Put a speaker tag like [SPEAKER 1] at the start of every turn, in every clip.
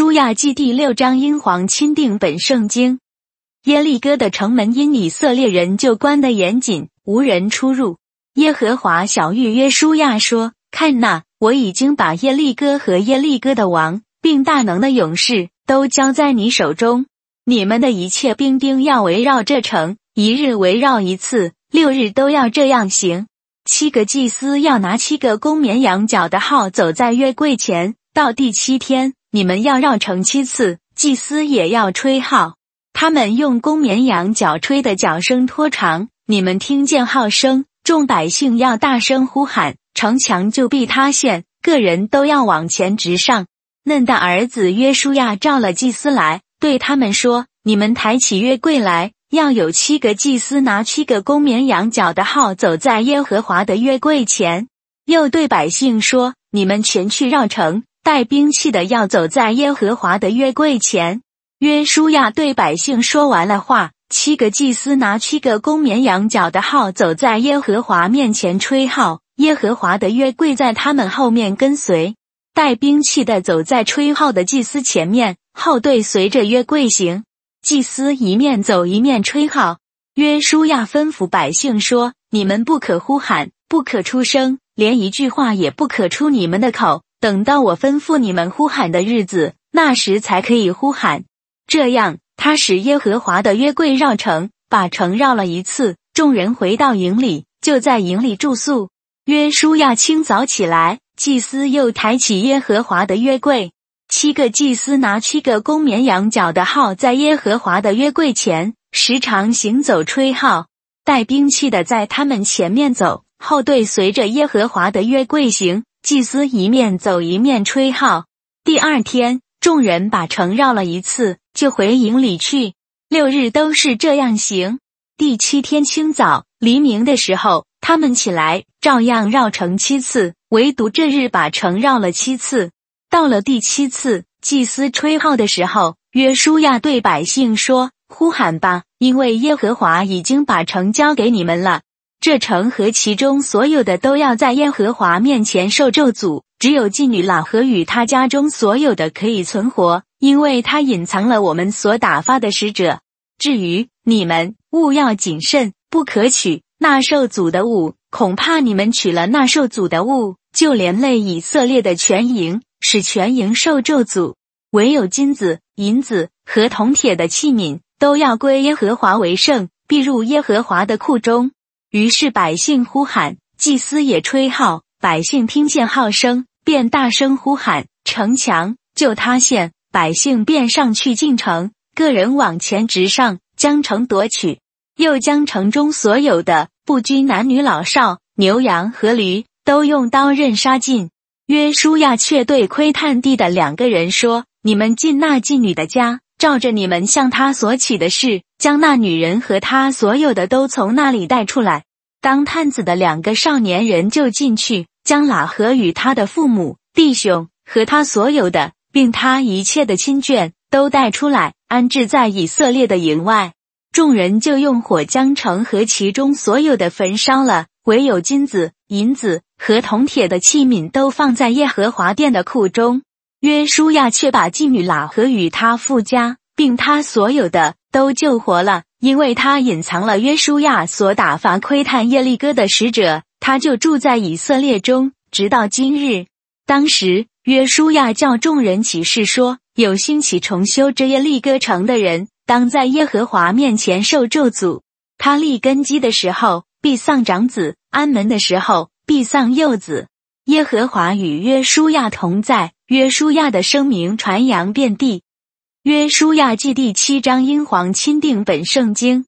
[SPEAKER 1] 书亚记第六章，英皇钦定本圣经。耶利哥的城门因以色列人就关得严谨，无人出入。耶和华小玉约书亚说：“看哪，我已经把耶利哥和耶利哥的王，并大能的勇士都交在你手中。你们的一切兵丁要围绕这城，一日围绕一次，六日都要这样行。七个祭司要拿七个公绵羊角的号，走在约柜前，到第七天。”你们要绕城七次，祭司也要吹号。他们用公绵羊角吹的角声拖长。你们听见号声，众百姓要大声呼喊，城墙就必塌陷。个人都要往前直上。嫩的儿子约书亚召了祭司来，对他们说：“你们抬起约柜来，要有七个祭司拿七个公绵羊角的号，走在耶和华的约柜前。”又对百姓说：“你们全去绕城。”带兵器的要走在耶和华的约柜前。约书亚对百姓说完了话，七个祭司拿七个公绵羊角的号，走在耶和华面前吹号。耶和华的约柜在他们后面跟随。带兵器的走在吹号的祭司前面，号队随着约柜行。祭司一面走一面吹号。约书亚吩咐百姓说：“你们不可呼喊，不可出声，连一句话也不可出你们的口。”等到我吩咐你们呼喊的日子，那时才可以呼喊。这样，他使耶和华的约柜绕城，把城绕了一次。众人回到营里，就在营里住宿。约书亚清早起来，祭司又抬起耶和华的约柜。七个祭司拿七个公绵羊角的号，在耶和华的约柜前时常行走吹号，带兵器的在他们前面走，后队随着耶和华的约柜行。祭司一面走一面吹号。第二天，众人把城绕了一次，就回营里去。六日都是这样行。第七天清早黎明的时候，他们起来，照样绕城七次，唯独这日把城绕了七次。到了第七次，祭司吹号的时候，约书亚对百姓说：“呼喊吧，因为耶和华已经把城交给你们了。”这城和其中所有的都要在耶和华面前受咒诅，只有妓女老和与他家中所有的可以存活，因为他隐藏了我们所打发的使者。至于你们，务要谨慎，不可取那受诅的物，恐怕你们取了那受诅的物，就连累以色列的全营，使全营受咒诅。唯有金子、银子和铜铁的器皿，都要归耶和华为圣，必入耶和华的库中。于是百姓呼喊，祭司也吹号。百姓听见号声，便大声呼喊，城墙就塌陷。百姓便上去进城，个人往前直上，将城夺取，又将城中所有的不拘男女老少、牛羊和驴，都用刀刃杀尽。约书亚却对窥探地的两个人说：“你们进那妓女的家，照着你们向他所起的事。”将那女人和他所有的都从那里带出来。当探子的两个少年人就进去，将喇合与他的父母、弟兄和他所有的，并他一切的亲眷都带出来，安置在以色列的营外。众人就用火将城和其中所有的焚烧了，唯有金子、银子和铜铁的器皿都放在耶和华殿的库中。约书亚却把妓女喇合与他父家，并他所有的。都救活了，因为他隐藏了约书亚所打发窥探耶利哥的使者，他就住在以色列中，直到今日。当时约书亚叫众人起誓说：有兴起重修这耶利哥城的人，当在耶和华面前受咒诅。他立根基的时候必丧长子，安门的时候必丧幼子。耶和华与约书亚同在，约书亚的声名传扬遍地。约书亚记第七章，英皇钦定本圣经。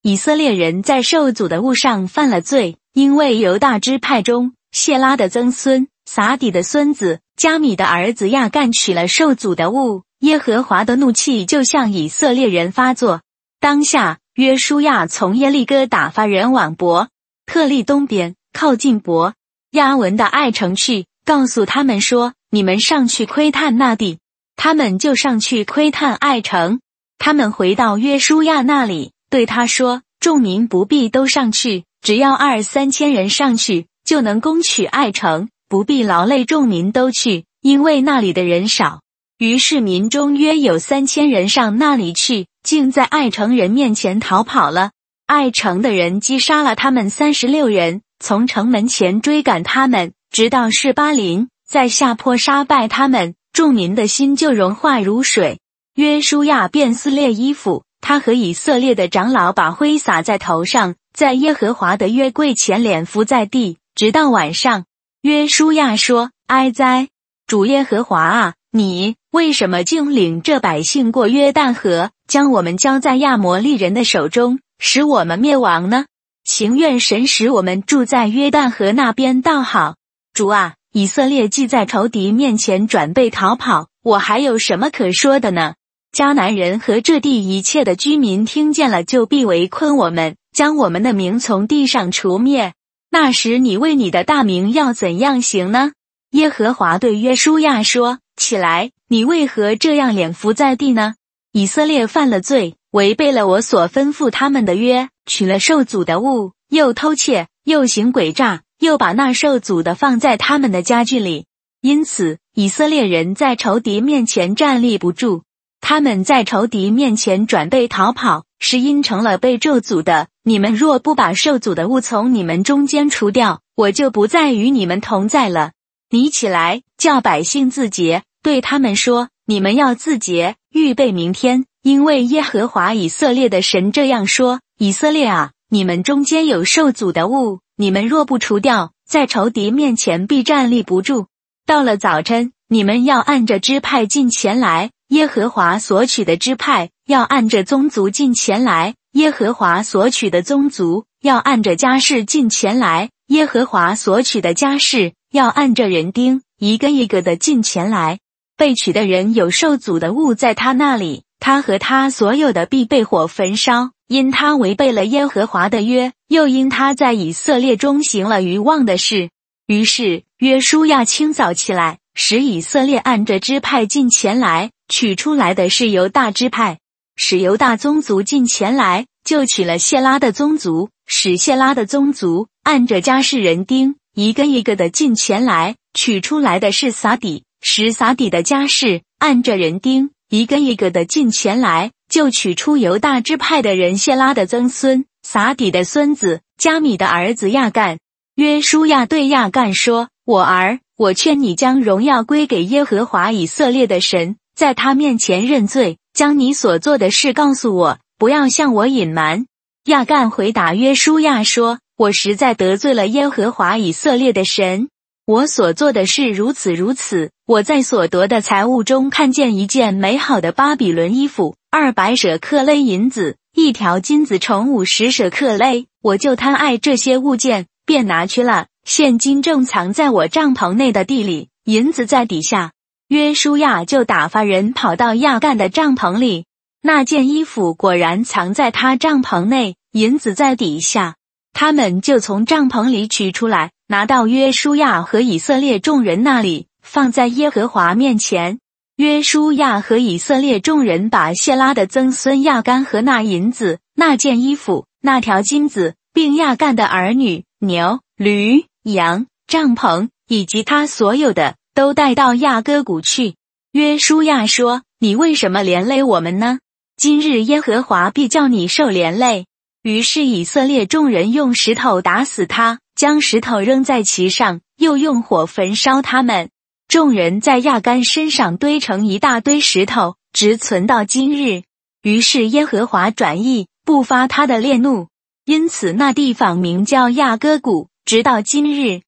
[SPEAKER 1] 以色列人在受阻的物上犯了罪，因为犹大支派中谢拉的曾孙撒底的孙子加米的儿子亚干取了受阻的物，耶和华的怒气就向以色列人发作。当下，约书亚从耶利哥打发人往伯特利东边，靠近伯亚文的爱城去，告诉他们说：“你们上去窥探那地。”他们就上去窥探爱城。他们回到约书亚那里，对他说：“众民不必都上去，只要二三千人上去，就能攻取爱城，不必劳累众民都去，因为那里的人少。”于是民中约有三千人上那里去，竟在爱城人面前逃跑了。爱城的人击杀了他们三十六人，从城门前追赶他们，直到士巴林，在下坡杀败他们。众民的心就融化如水。约书亚便撕裂衣服，他和以色列的长老把灰撒在头上，在耶和华的约柜前脸伏在地，直到晚上。约书亚说：“哀哉，主耶和华啊，你为什么竟领这百姓过约旦河，将我们交在亚摩利人的手中，使我们灭亡呢？情愿神使我们住在约旦河那边倒好。主啊。”以色列既在仇敌面前转背逃跑，我还有什么可说的呢？迦南人和这地一切的居民听见了，就必围困我们，将我们的名从地上除灭。那时，你为你的大名要怎样行呢？耶和华对约书亚说：“起来，你为何这样脸伏在地呢？以色列犯了罪，违背了我所吩咐他们的约，取了受阻的物，又偷窃，又行诡诈。”又把那受诅的放在他们的家具里，因此以色列人在仇敌面前站立不住。他们在仇敌面前转背逃跑，是因成了被咒诅的。你们若不把受诅的物从你们中间除掉，我就不再与你们同在了。你起来，叫百姓自洁，对他们说：你们要自洁，预备明天，因为耶和华以色列的神这样说：以色列啊，你们中间有受诅的物。你们若不除掉，在仇敌面前必站立不住。到了早晨，你们要按着支派进前来；耶和华所取的支派要按着宗族进前来；耶和华所取的宗族要按着家世进前来；耶和华所取的家世要按着人丁一个一个的进前来。被取的人有受阻的物在他那里，他和他所有的必被火焚烧。因他违背了耶和华的约，又因他在以色列中行了愚妄的事，于是约书亚清早起来，使以色列按着支派进前来，取出来的是犹大支派；使犹大宗族进前来，就取了谢拉的宗族；使谢拉的宗族按着家世人丁一个一个的进前来，取出来的是撒底；使撒底的家世按着人丁一个一个的进前来。就取出犹大支派的人谢拉的曾孙撒底的孙子加米的儿子亚干。约书亚对亚干说：“我儿，我劝你将荣耀归给耶和华以色列的神，在他面前认罪，将你所做的事告诉我，不要向我隐瞒。”亚干回答约书亚说：“我实在得罪了耶和华以色列的神。”我所做的事如此如此。我在所得的财物中看见一件美好的巴比伦衣服，二百舍克勒银子，一条金子重五十舍克勒。我就贪爱这些物件，便拿去了。现金正藏在我帐篷内的地里，银子在底下。约书亚就打发人跑到亚干的帐篷里，那件衣服果然藏在他帐篷内，银子在底下。他们就从帐篷里取出来。拿到约书亚和以色列众人那里，放在耶和华面前。约书亚和以色列众人把谢拉的曾孙亚干和那银子、那件衣服、那条金子，并亚干的儿女、牛、驴、羊、帐篷以及他所有的，都带到亚哥谷去。约书亚说：“你为什么连累我们呢？今日耶和华必叫你受连累。”于是以色列众人用石头打死他。将石头扔在其上，又用火焚烧他们。众人在亚干身上堆成一大堆石头，直存到今日。于是耶和华转意，不发他的烈怒，因此那地方名叫亚哥谷，直到今日。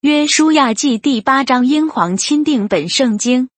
[SPEAKER 1] 约书亚记第八章，英皇钦定本圣经。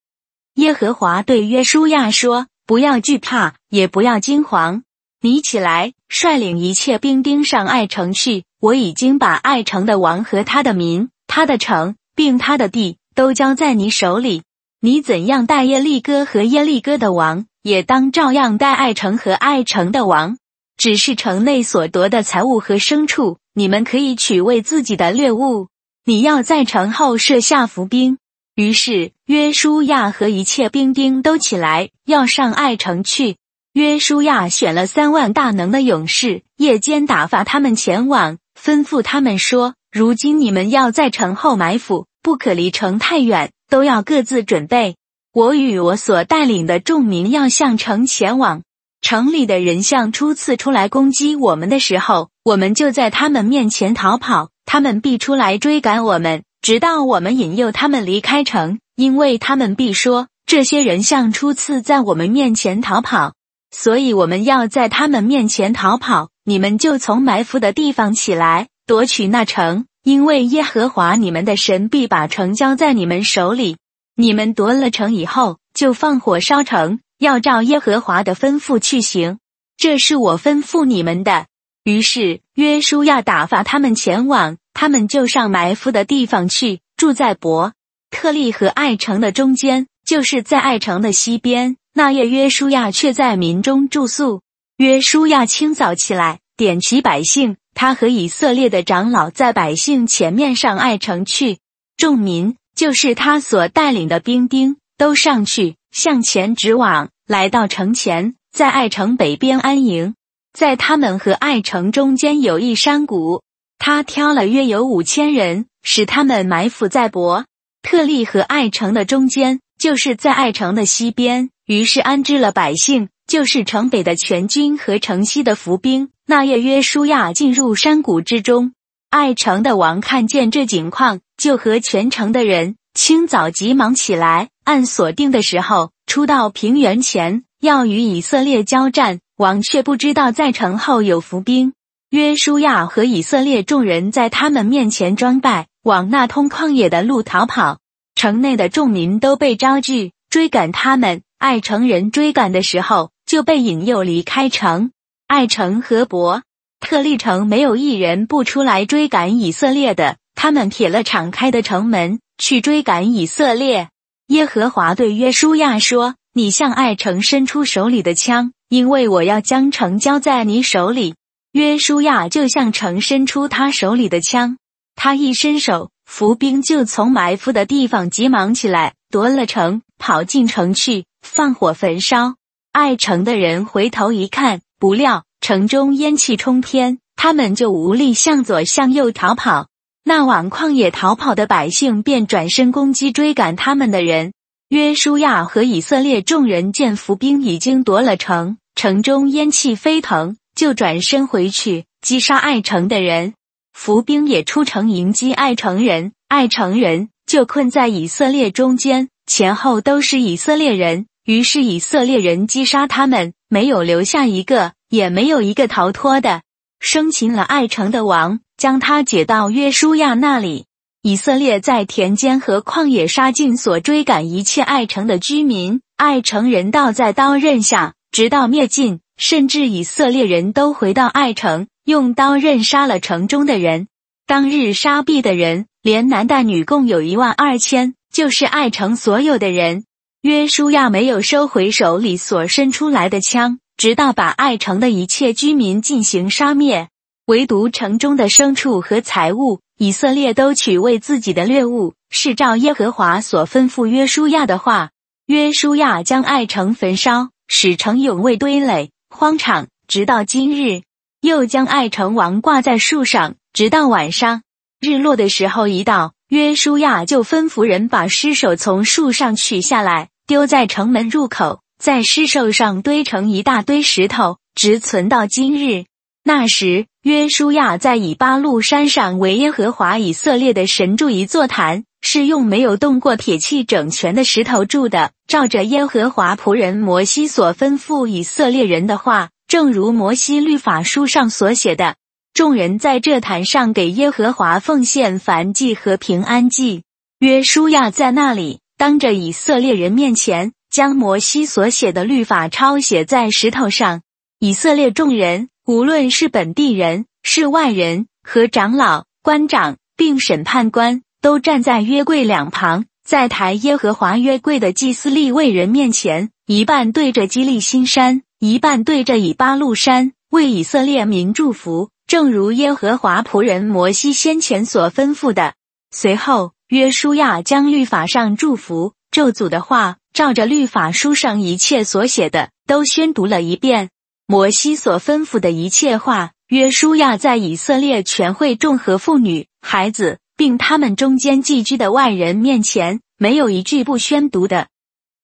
[SPEAKER 1] 耶和华对约书亚说：“不要惧怕，也不要惊惶。你起来，率领一切兵丁上爱城去。”我已经把爱城的王和他的民、他的城并他的地都交在你手里。你怎样待耶利哥和耶利哥的王，也当照样待爱城和爱城的王。只是城内所得的财物和牲畜，你们可以取为自己的掠物。你要在城后设下伏兵。于是约书亚和一切兵丁都起来，要上爱城去。约书亚选了三万大能的勇士，夜间打发他们前往。吩咐他们说：“如今你们要在城后埋伏，不可离城太远，都要各自准备。我与我所带领的众民要向城前往。城里的人像初次出来攻击我们的时候，我们就在他们面前逃跑，他们必出来追赶我们，直到我们引诱他们离开城，因为他们必说这些人像初次在我们面前逃跑，所以我们要在他们面前逃跑。你们就从埋伏的地方起来，夺取那城，因为耶和华你们的神必把城交在你们手里。你们夺了城以后，就放火烧城。要照耶和华的吩咐去行，这是我吩咐你们的。于是约书亚打发他们前往，他们就上埋伏的地方去，住在伯特利和爱城的中间，就是在爱城的西边。那夜约书亚却在民中住宿。约书亚清早起来，点齐百姓，他和以色列的长老在百姓前面上爱城去，众民就是他所带领的兵丁都上去向前直往。来到城前，在爱城北边安营，在他们和爱城中间有一山谷，他挑了约有五千人，使他们埋伏在伯特利和爱城的中间，就是在爱城的西边。于是安置了百姓，就是城北的全军和城西的伏兵。那夜约书亚进入山谷之中，爱城的王看见这景况，就和全城的人清早急忙起来，按锁定的时候。出到平原前，要与以色列交战，王却不知道在城后有伏兵。约书亚和以色列众人在他们面前装败，往那通旷野的路逃跑。城内的众民都被招聚，追赶他们。爱城人追赶的时候，就被引诱离开城。爱城和伯特利城没有一人不出来追赶以色列的，他们撇了敞开的城门去追赶以色列。耶和华对约书亚说：“你向爱城伸出手里的枪，因为我要将城交在你手里。”约书亚就向城伸出他手里的枪，他一伸手，伏兵就从埋伏的地方急忙起来，夺了城，跑进城去，放火焚烧。爱城的人回头一看，不料城中烟气冲天，他们就无力向左向右逃跑。那往旷野逃跑的百姓便转身攻击追赶他们的人。约书亚和以色列众人见伏兵已经夺了城，城中烟气飞腾，就转身回去击杀爱城的人。伏兵也出城迎击爱城人，爱城人就困在以色列中间，前后都是以色列人。于是以色列人击杀他们，没有留下一个，也没有一个逃脱的。生擒了爱城的王。将他解到约书亚那里。以色列在田间和旷野杀尽所追赶一切爱城的居民，爱城人倒在刀刃下，直到灭尽。甚至以色列人都回到爱城，用刀刃杀了城中的人。当日杀毙的人，连男带女共有一万二千，就是爱城所有的人。约书亚没有收回手里所伸出来的枪，直到把爱城的一切居民进行杀灭。唯独城中的牲畜和财物，以色列都取为自己的掠物，是照耶和华所吩咐约书亚的话。约书亚将爱城焚烧，使城永未堆垒荒场，直到今日。又将爱城王挂在树上，直到晚上日落的时候一到，约书亚就吩咐人把尸首从树上取下来，丢在城门入口，在尸兽上堆成一大堆石头，直存到今日。那时。约书亚在以巴路山上为耶和华以色列的神筑一座坛，是用没有动过铁器整全的石头筑的，照着耶和华仆人摩西所吩咐以色列人的话，正如摩西律法书上所写的。众人在这坛上给耶和华奉献燔祭和平安祭。约书亚在那里当着以色列人面前，将摩西所写的律法抄写在石头上。以色列众人。无论是本地人、是外人和长老、官长，并审判官，都站在约柜两旁，在抬耶和华约柜的祭司立位人面前，一半对着基利新山，一半对着以巴路山，为以色列民祝福，正如耶和华仆人摩西先前所吩咐的。随后，约书亚将律法上祝福咒诅的话，照着律法书上一切所写的，都宣读了一遍。摩西所吩咐的一切话，约书亚在以色列全会众和妇女、孩子，并他们中间寄居的外人面前，没有一句不宣读的。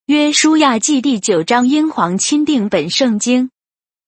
[SPEAKER 1] 约书亚记第九章，英皇钦定本圣经。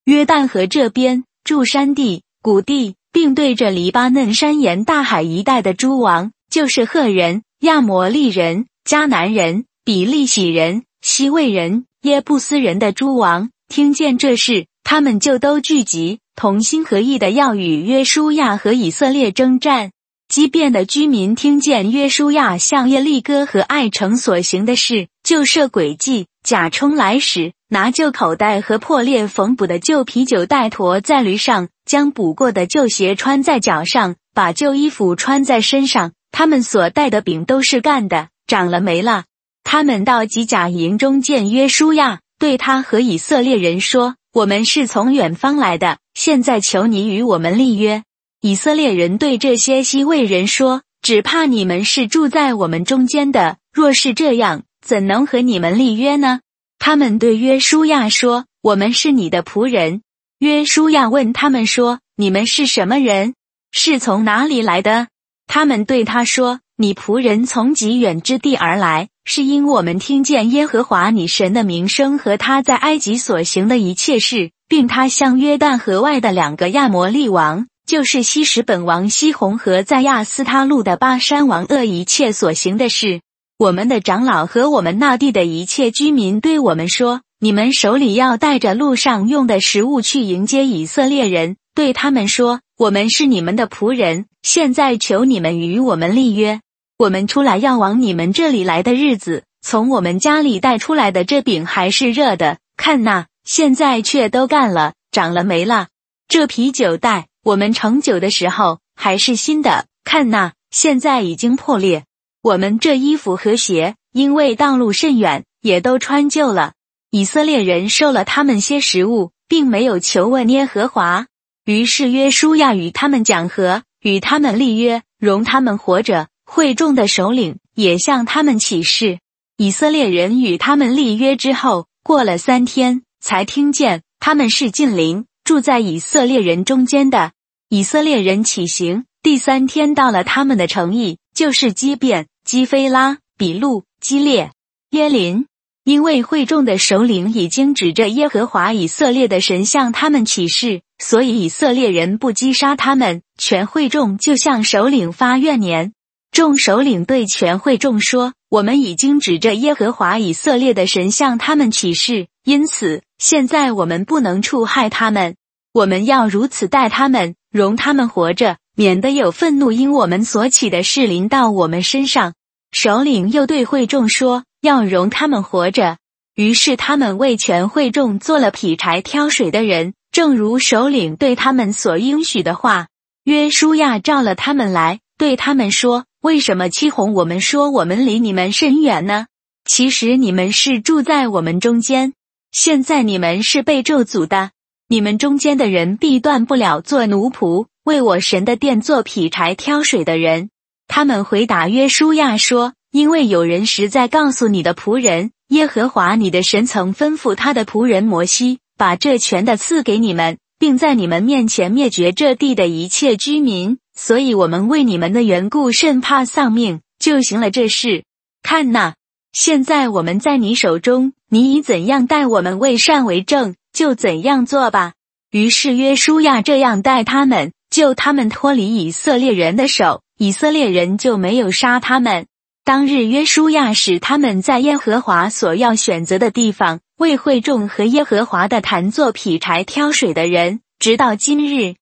[SPEAKER 1] 约旦河这边，住山地、谷地，并对着黎巴嫩山沿大海一带的诸王，就是赫人、亚摩利人、迦南人、比利洗人、西魏人、耶布斯人的诸王，听见这事，他们就都聚集，同心合意的要与约书亚和以色列征战。畸变的居民听见约书亚向耶利哥和爱城所行的事，就设诡计，假充来使，拿旧口袋和破裂缝补的旧啤酒袋驮在驴上，将补过的旧鞋穿在脚上，把旧衣服穿在身上。他们所带的饼都是干的，长了霉了。他们到吉甲营中见约书亚，对他和以色列人说：“我们是从远方来的，现在求你与我们立约。”以色列人对这些西魏人说：“只怕你们是住在我们中间的，若是这样，怎能和你们立约呢？”他们对约书亚说：“我们是你的仆人。”约书亚问他们说：“你们是什么人？是从哪里来的？”他们对他说：“你仆人从极远之地而来，是因我们听见耶和华你神的名声和他在埃及所行的一切事，并他向约旦河外的两个亚摩利王。”就是西什本王西红和在亚斯他路的巴山王恶一切所行的事，我们的长老和我们那地的一切居民对我们说：“你们手里要带着路上用的食物去迎接以色列人。”对他们说：“我们是你们的仆人，现在求你们与我们立约。我们出来要往你们这里来的日子，从我们家里带出来的这饼还是热的。看那，现在却都干了，长了霉了。这啤酒袋。”我们盛酒的时候还是新的，看那，现在已经破裂。我们这衣服和鞋，因为道路甚远，也都穿旧了。以色列人受了他们些食物，并没有求问耶和华。于是约书亚与他们讲和，与他们立约，容他们活着。会众的首领也向他们起誓。以色列人与他们立约之后，过了三天，才听见他们是近邻。住在以色列人中间的以色列人起行，第三天到了他们的城邑，就是基变、基菲拉、比路、基列、耶林。因为会众的首领已经指着耶和华以色列的神向他们起誓，所以以色列人不击杀他们。全会众就向首领发怨言。众首领对全会众说：“我们已经指着耶和华以色列的神向他们起誓，因此现在我们不能触害他们。我们要如此待他们，容他们活着，免得有愤怒因我们所起的事临到我们身上。”首领又对会众说：“要容他们活着。”于是他们为全会众做了劈柴挑水的人，正如首领对他们所应许的话。约书亚召了他们来，对他们说。为什么欺哄我们说我们离你们甚远呢？其实你们是住在我们中间。现在你们是被咒诅的，你们中间的人必断不了做奴仆，为我神的殿做劈柴挑水的人。他们回答约书亚说：“因为有人实在告诉你的仆人耶和华你的神曾吩咐他的仆人摩西，把这权的赐给你们，并在你们面前灭绝这地的一切居民。”所以，我们为你们的缘故甚怕丧命，就行了这事。看呐，现在我们在你手中，你以怎样待我们为善为正，就怎样做吧。于是约书亚这样待他们，救他们脱离以色列人的手，以色列人就没有杀他们。当日约书亚使他们在耶和华所要选择的地方为会众和耶和华的坛做劈柴挑水的人，直到今日。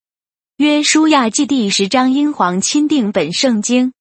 [SPEAKER 1] 约书亚记第十章，英皇钦定本圣经。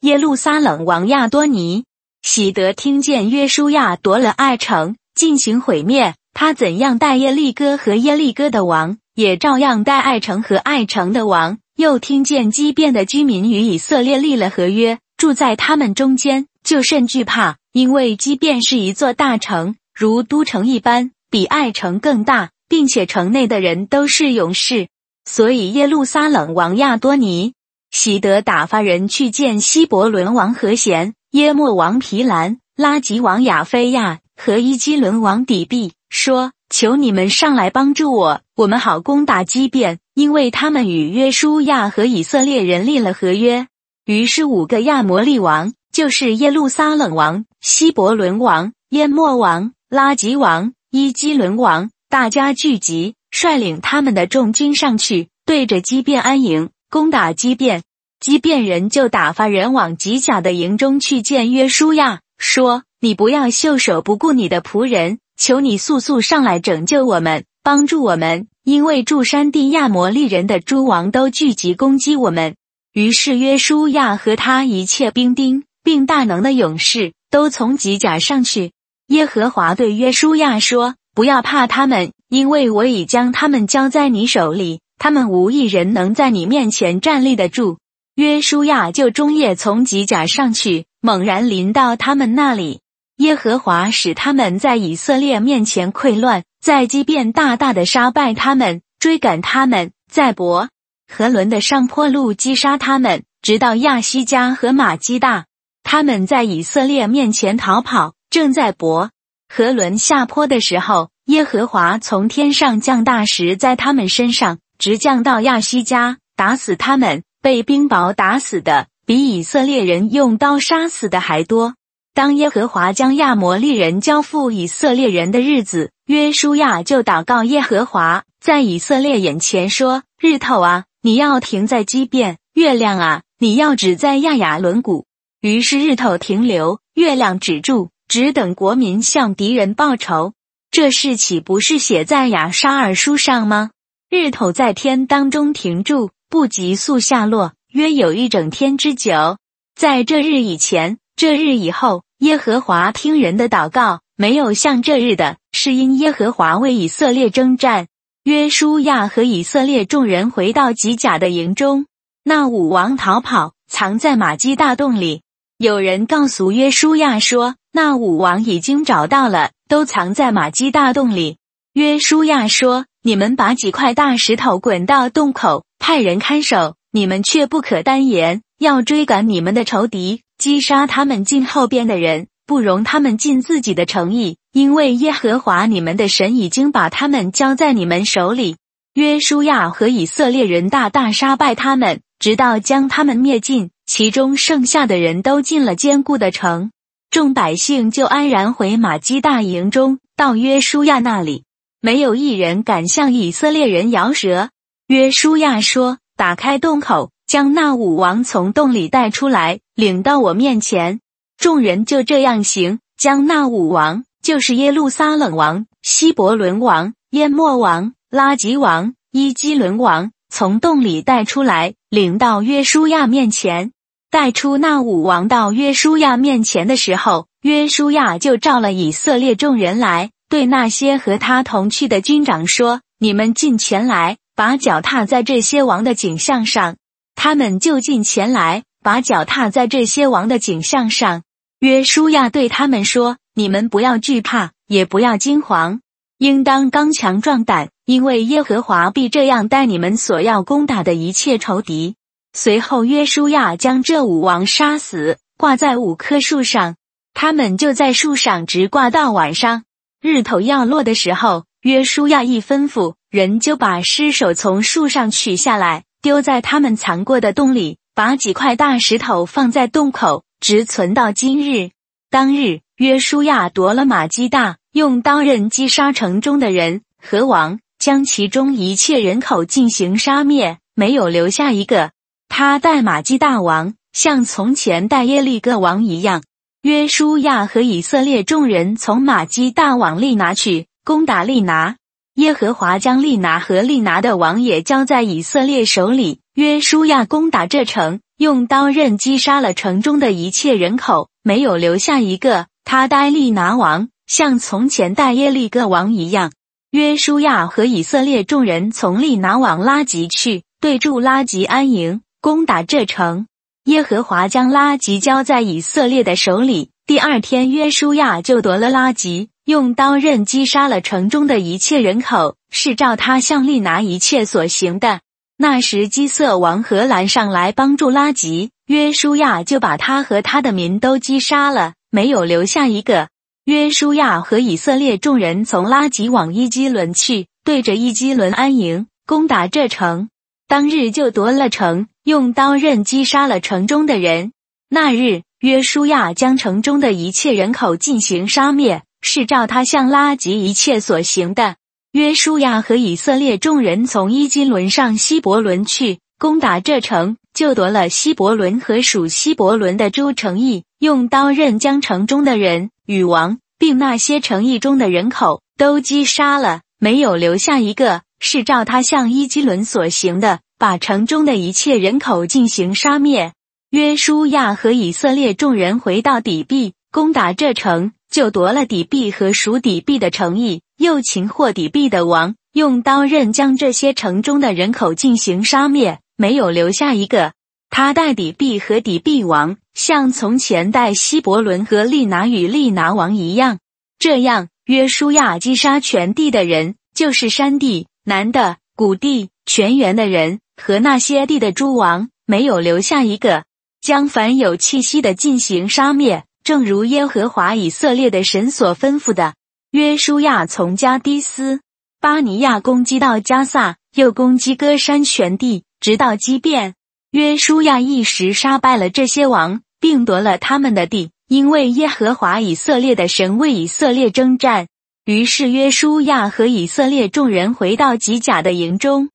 [SPEAKER 1] 耶路撒冷王亚多尼喜得听见约书亚夺了爱城，进行毁灭。他怎样待耶利哥和耶利哥的王，也照样待爱城和爱城的王。又听见畸变的居民与以色列立了合约，住在他们中间，就甚惧怕，因为畸变是一座大城，如都城一般，比爱城更大，并且城内的人都是勇士。所以耶路撒冷王亚多尼喜得打发人去见希伯伦王和贤、耶莫王皮兰、拉吉王亚菲亚和伊基伦王底壁，说：“求你们上来帮助我，我们好攻打基变，因为他们与约书亚和以色列人立了合约。”于是五个亚摩利王，就是耶路撒冷王、希伯伦王、淹没王、拉吉王、伊基伦王，大家聚集，率领他们的众军上去，对着基变安营，攻打基变。基变人就打发人往吉甲的营中去见约书亚，说：“你不要袖手不顾你的仆人，求你速速上来拯救我们，帮助我们，因为驻山地亚摩利人的诸王都聚集攻击我们。”于是约书亚和他一切兵丁，并大能的勇士，都从吉甲上去。耶和华对约书亚说：“不要怕他们，因为我已将他们交在你手里，他们无一人能在你面前站立得住。”约书亚就终夜从机甲上去，猛然临到他们那里。耶和华使他们在以色列面前溃乱，在基变大大的杀败他们，追赶他们，在伯。和伦的上坡路击杀他们，直到亚西加和马基大。他们在以色列面前逃跑，正在伯和伦下坡的时候，耶和华从天上降大石在他们身上，直降到亚西加，打死他们。被冰雹打死的比以色列人用刀杀死的还多。当耶和华将亚摩利人交付以色列人的日子，约书亚就祷告耶和华，在以色列眼前说：“日头啊！”你要停在基变，月亮啊，你要止在亚亚伦谷。于是日头停留，月亮止住，只等国民向敌人报仇。这事岂不是写在亚沙尔书上吗？日头在天当中停住，不急速下落，约有一整天之久。在这日以前，这日以后，耶和华听人的祷告，没有像这日的，是因耶和华为以色列征战。约书亚和以色列众人回到吉甲的营中，那武王逃跑，藏在马基大洞里。有人告诉约书亚说，那武王已经找到了，都藏在马基大洞里。约书亚说：“你们把几块大石头滚到洞口，派人看守，你们却不可单言，要追赶你们的仇敌，击杀他们近后边的人。”不容他们尽自己的诚意，因为耶和华你们的神已经把他们交在你们手里。约书亚和以色列人大大杀败他们，直到将他们灭尽，其中剩下的人都进了坚固的城。众百姓就安然回马基大营中，到约书亚那里，没有一人敢向以色列人摇舌。约书亚说：“打开洞口，将那武王从洞里带出来，领到我面前。”众人就这样行，将那五王，就是耶路撒冷王、希伯伦王、淹没王、拉吉王、伊基伦王，从洞里带出来，领到约书亚面前。带出那五王到约书亚面前的时候，约书亚就召了以色列众人来，对那些和他同去的军长说：“你们进前来，把脚踏在这些王的景象上。”他们就进前来。把脚踏在这些王的景象上，约书亚对他们说：“你们不要惧怕，也不要惊惶，应当刚强壮胆，因为耶和华必这样待你们所要攻打的一切仇敌。”随后，约书亚将这五王杀死，挂在五棵树上，他们就在树上直挂到晚上。日头要落的时候，约书亚一吩咐，人就把尸首从树上取下来，丢在他们藏过的洞里。把几块大石头放在洞口，直存到今日。当日，约书亚夺了马基大，用刀刃击杀城中的人和王，将其中一切人口进行杀灭，没有留下一个。他带马基大王，像从前带耶利哥王一样。约书亚和以色列众人从马基大往利拿去，攻打利拿。耶和华将利拿和利拿的王也交在以色列手里。约书亚攻打这城，用刀刃击杀了城中的一切人口，没有留下一个。他带利拿王，像从前带耶利哥王一样。约书亚和以色列众人从利拿往拉吉去，对住拉吉安营，攻打这城。耶和华将拉吉交在以色列的手里。第二天，约书亚就夺了拉吉。用刀刃击杀了城中的一切人口，是照他向利拿一切所行的。那时基色王荷兰上来帮助拉吉，约书亚就把他和他的民都击杀了，没有留下一个。约书亚和以色列众人从拉吉往伊基伦去，对着伊基伦安营，攻打这城。当日就夺了城，用刀刃击杀了城中的人。那日。约书亚将城中的一切人口进行杀灭，是照他向拉吉一切所行的。约书亚和以色列众人从伊基伦上希伯伦去攻打这城，就夺了希伯伦和属希伯伦的诸城邑，用刀刃将城中的人与王，并那些城邑中的人口都击杀了，没有留下一个。是照他向伊基伦所行的，把城中的一切人口进行杀灭。约书亚和以色列众人回到底壁，攻打这城，就夺了底币和属底币的城邑，又擒获底币的王，用刀刃将这些城中的人口进行杀灭，没有留下一个。他带底币和底币王，像从前带希伯伦和利拿与利拿王一样。这样，约书亚击杀全地的人，就是山地。南的谷地、全园的人和那些地的诸王，没有留下一个，将凡有气息的进行杀灭，正如耶和华以色列的神所吩咐的。约书亚从加迪斯巴尼亚攻击到加萨，又攻击歌山全地，直到基变。约书亚一时杀败了这些王，并夺了他们的地，因为耶和华以色列的神为以色列征战。于是约书亚和以色列众人回到吉甲的营中。